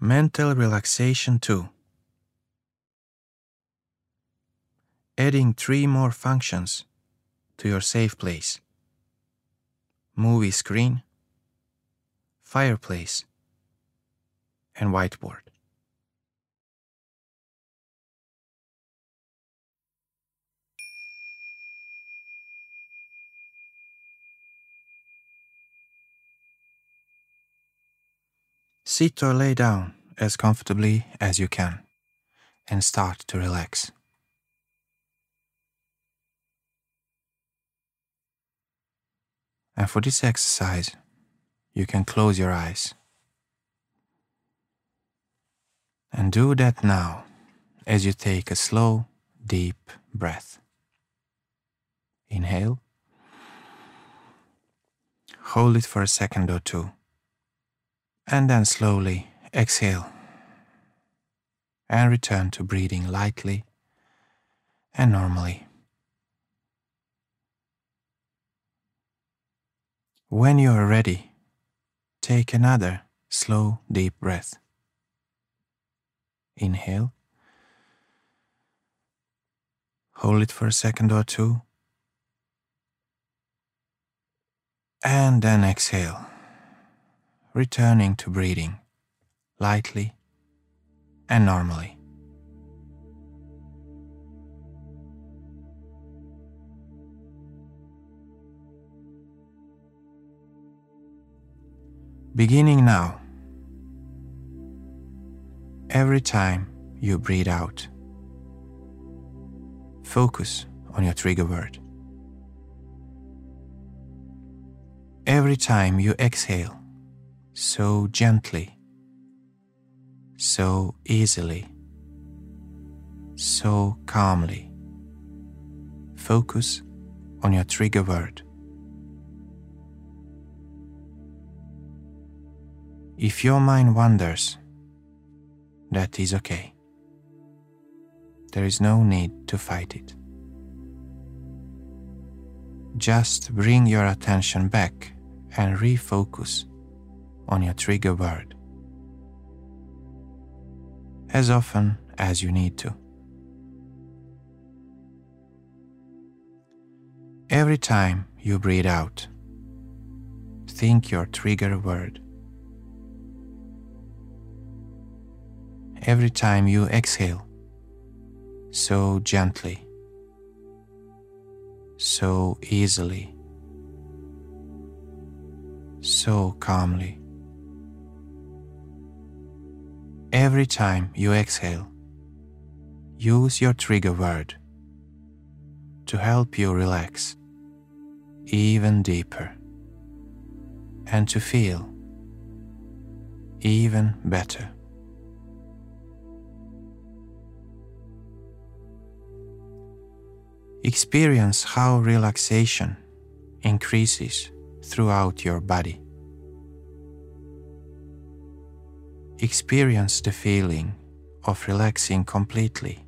Mental relaxation 2. Adding three more functions to your safe place movie screen, fireplace, and whiteboard. Sit or lay down as comfortably as you can and start to relax. And for this exercise, you can close your eyes. And do that now as you take a slow, deep breath. Inhale. Hold it for a second or two. And then slowly exhale. And return to breathing lightly and normally. When you are ready, take another slow, deep breath. Inhale. Hold it for a second or two. And then exhale, returning to breathing lightly and normally. Beginning now, every time you breathe out, focus on your trigger word. Every time you exhale, so gently, so easily, so calmly, focus on your trigger word. If your mind wanders, that is okay. There is no need to fight it. Just bring your attention back and refocus on your trigger word as often as you need to. Every time you breathe out, think your trigger word. every time you exhale, so gently, so easily, so calmly. Every time you exhale, use your trigger word to help you relax even deeper and to feel even better. Experience how relaxation increases throughout your body. Experience the feeling of relaxing completely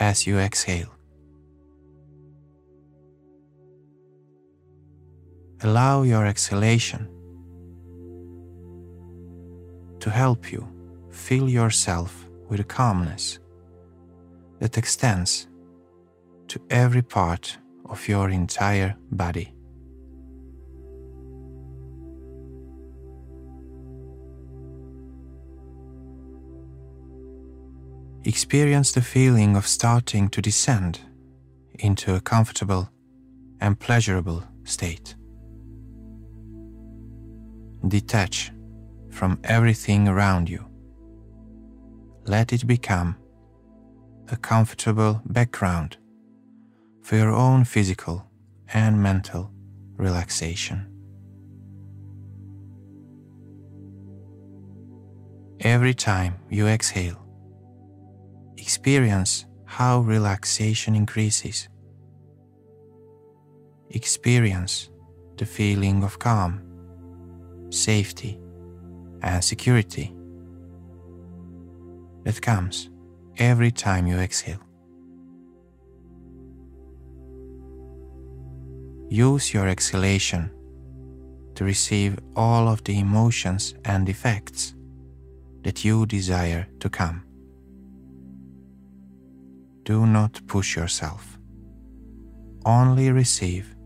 as you exhale. Allow your exhalation to help you fill yourself with calmness that extends to every part of your entire body. Experience the feeling of starting to descend into a comfortable and pleasurable state. Detach from everything around you. Let it become a comfortable background for your own physical and mental relaxation. Every time you exhale, experience how relaxation increases. Experience the feeling of calm, safety, and security that comes every time you exhale. Use your exhalation to receive all of the emotions and effects that you desire to come. Do not push yourself. Only receive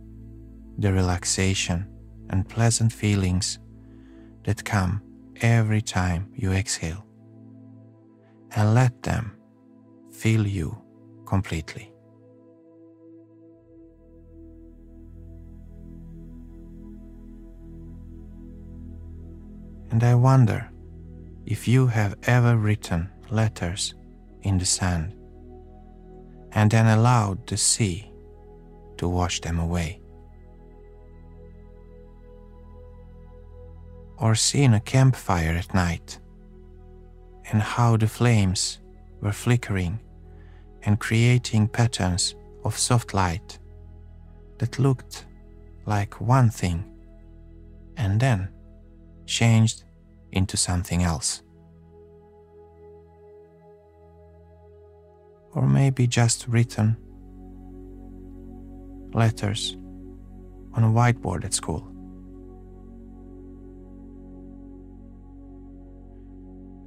the relaxation and pleasant feelings that come every time you exhale and let them fill you completely. And I wonder if you have ever written letters in the sand and then allowed the sea to wash them away. Or seen a campfire at night and how the flames were flickering and creating patterns of soft light that looked like one thing and then changed into something else. Or maybe just written letters on a whiteboard at school.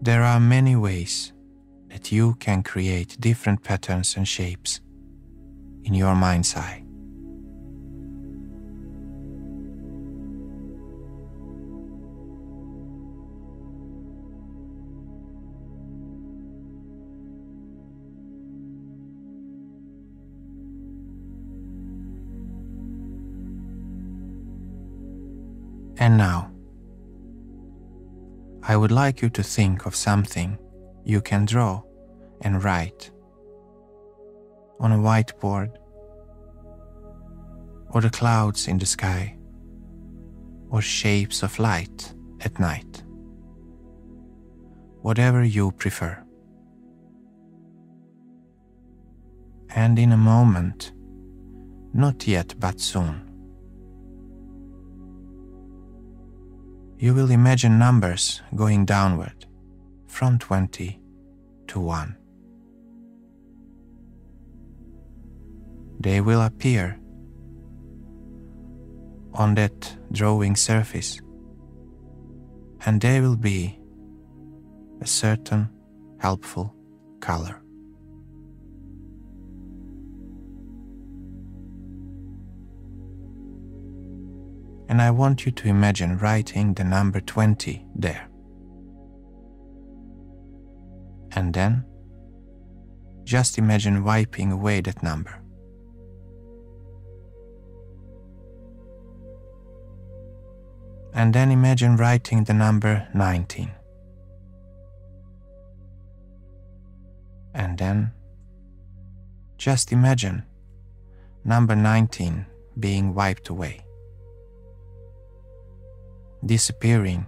There are many ways that you can create different patterns and shapes in your mind's eye. And now, I would like you to think of something you can draw and write on a whiteboard, or the clouds in the sky, or shapes of light at night. Whatever you prefer. And in a moment, not yet but soon, you will imagine numbers going downward from 20 to 1. They will appear on that drawing surface and they will be a certain helpful color. And I want you to imagine writing the number 20 there. And then just imagine wiping away that number. And then imagine writing the number 19. And then just imagine number 19 being wiped away disappearing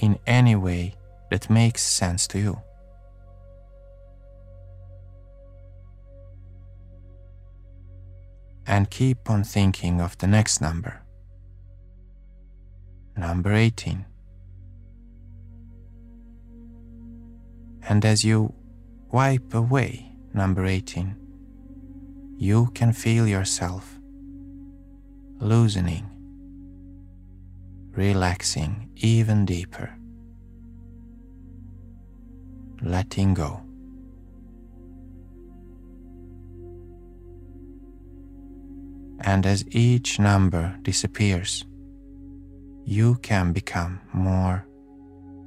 in any way that makes sense to you. And keep on thinking of the next number. Number 18. And as you wipe away number 18, you can feel yourself loosening relaxing even deeper, letting go. And as each number disappears, you can become more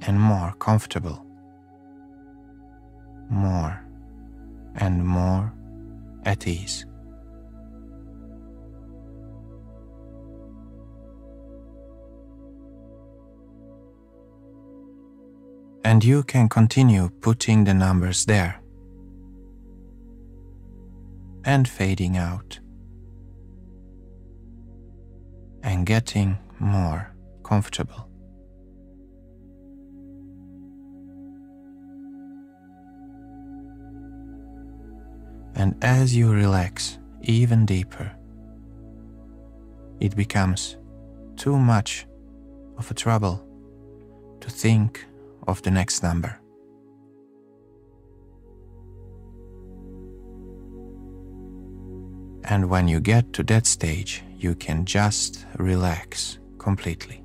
and more comfortable, more and more at ease. And you can continue putting the numbers there and fading out and getting more comfortable. And as you relax even deeper, it becomes too much of a trouble to think of the next number. And when you get to that stage, you can just relax completely.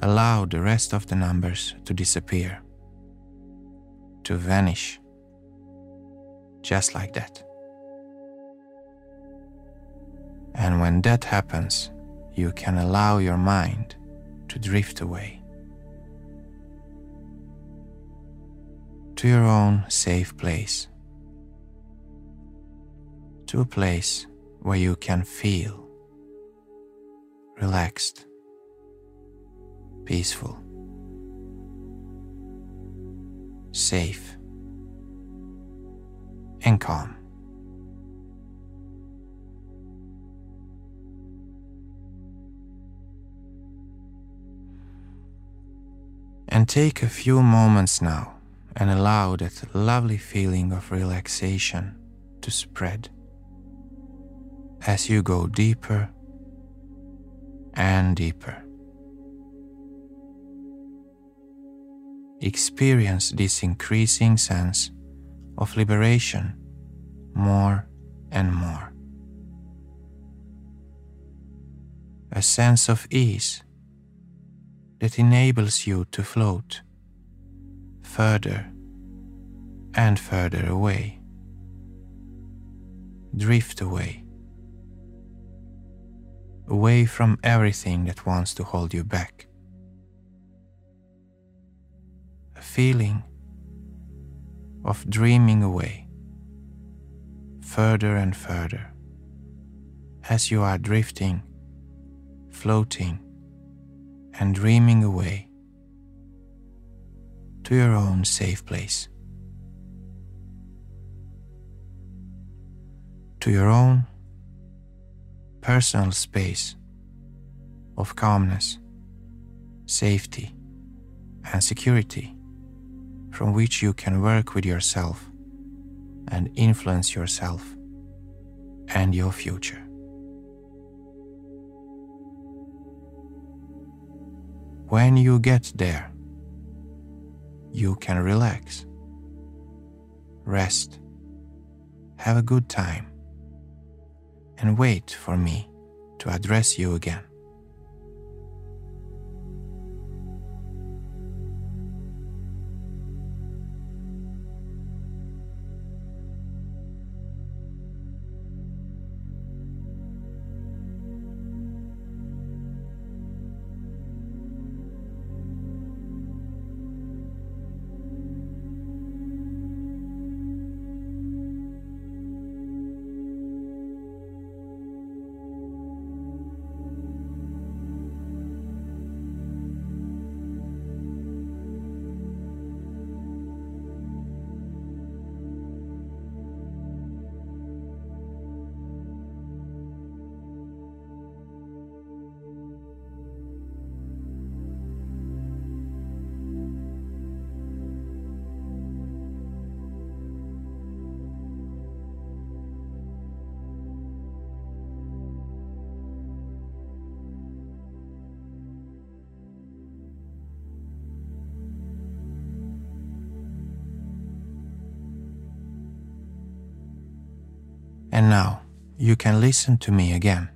allow the rest of the numbers to disappear, to vanish, just like that. And when that happens, you can allow your mind to drift away to your own safe place, to a place where you can feel relaxed, peaceful, safe, and calm. And take a few moments now and allow that lovely feeling of relaxation to spread as you go deeper and deeper. Experience this increasing sense of liberation more and more. A sense of ease that enables you to float further and further away. Drift away. Away from everything that wants to hold you back. A feeling of dreaming away, further and further, as you are drifting, floating, and dreaming away to your own safe place. To your own personal space of calmness, safety, and security from which you can work with yourself and influence yourself and your future. When you get there, you can relax, rest, have a good time, and wait for me to address you again. And now you can listen to me again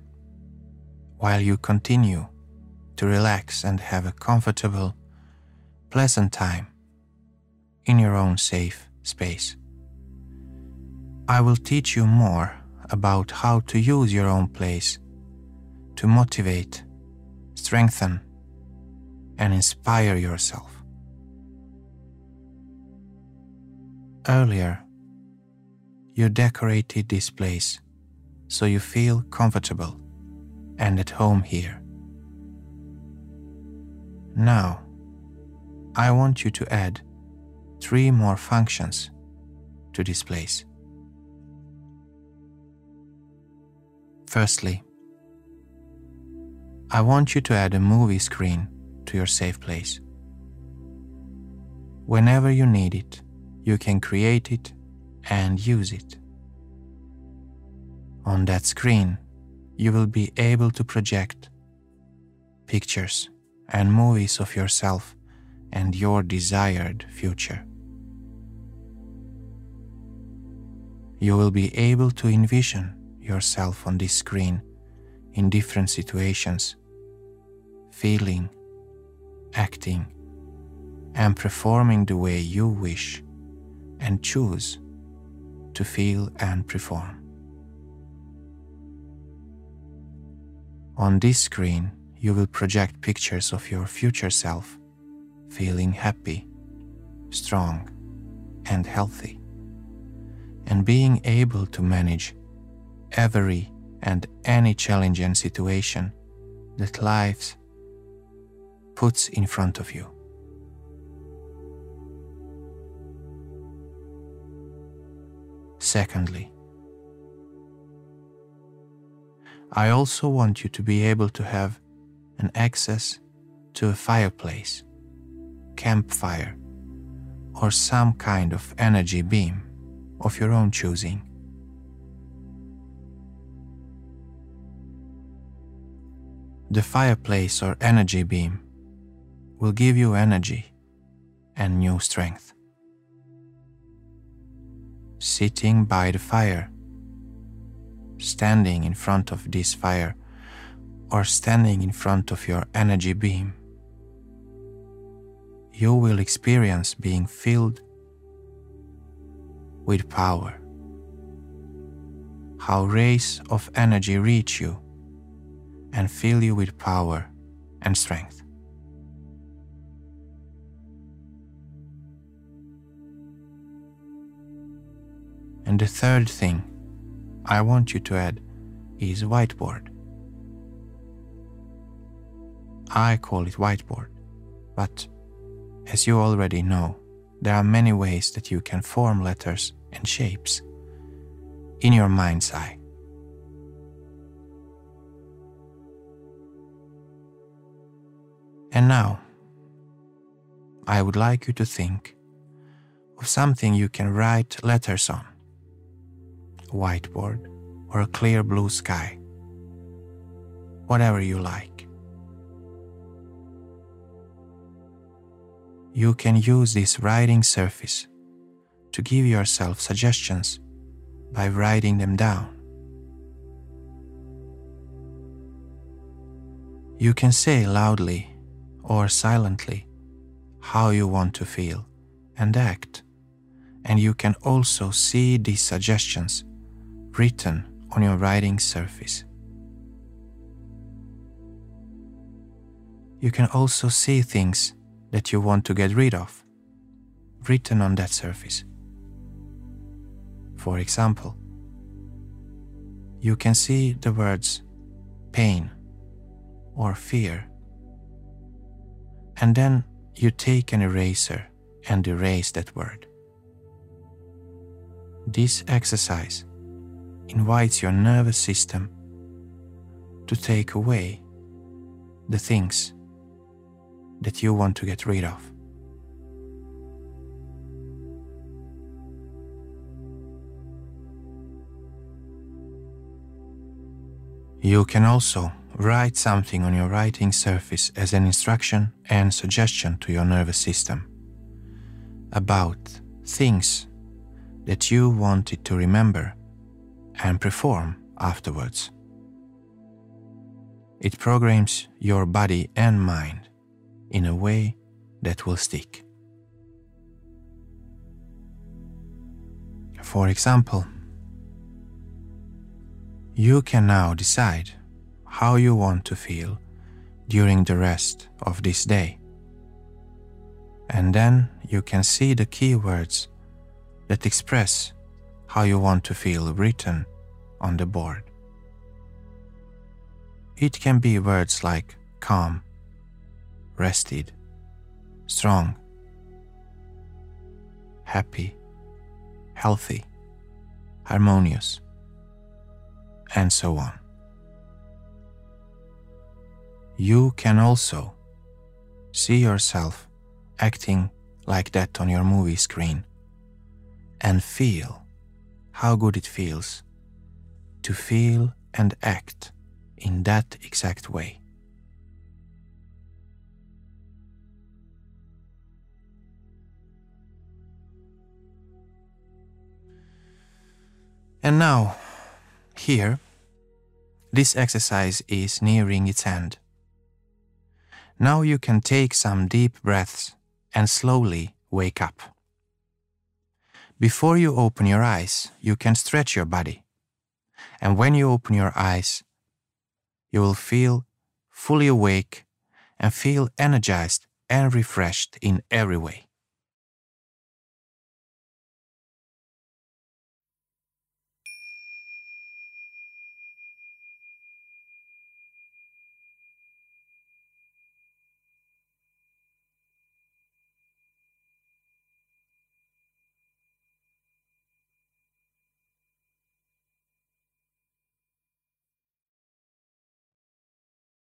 while you continue to relax and have a comfortable, pleasant time in your own safe space. I will teach you more about how to use your own place to motivate, strengthen, and inspire yourself. Earlier, you decorated this place so you feel comfortable and at home here. Now, I want you to add three more functions to this place. Firstly, I want you to add a movie screen to your safe place. Whenever you need it, you can create it and use it. On that screen, you will be able to project pictures and movies of yourself and your desired future. You will be able to envision yourself on this screen in different situations, feeling acting, and performing the way you wish and choose to feel and perform. On this screen, you will project pictures of your future self feeling happy, strong, and healthy, and being able to manage every and any challenging situation that life puts in front of you. Secondly, I also want you to be able to have an access to a fireplace, campfire, or some kind of energy beam of your own choosing. The fireplace or energy beam will give you energy and new strength. Sitting by the fire standing in front of this fire or standing in front of your energy beam, you will experience being filled with power. How rays of energy reach you and fill you with power and strength. And the third thing I want you to add is whiteboard. I call it whiteboard, but as you already know, there are many ways that you can form letters and shapes in your mind's eye. And now, I would like you to think of something you can write letters on whiteboard, or a clear blue sky. Whatever you like. You can use this writing surface to give yourself suggestions by writing them down. You can say loudly or silently how you want to feel and act, and you can also see these suggestions written on your writing surface. You can also see things that you want to get rid of written on that surface. For example, you can see the words pain or fear, and then you take an eraser and erase that word. This exercise invites your nervous system to take away the things that you want to get rid of. You can also write something on your writing surface as an instruction and suggestion to your nervous system about things that you want it to remember and perform afterwards. It programs your body and mind in a way that will stick. For example, you can now decide how you want to feel during the rest of this day. And then you can see the keywords that express how you want to feel written on the board. It can be words like calm, rested, strong, happy, healthy, harmonious, and so on. You can also see yourself acting like that on your movie screen and feel how good it feels to feel and act in that exact way. And now, here, this exercise is nearing its end. Now you can take some deep breaths and slowly wake up. Before you open your eyes, you can stretch your body. And when you open your eyes, you will feel fully awake and feel energized and refreshed in every way.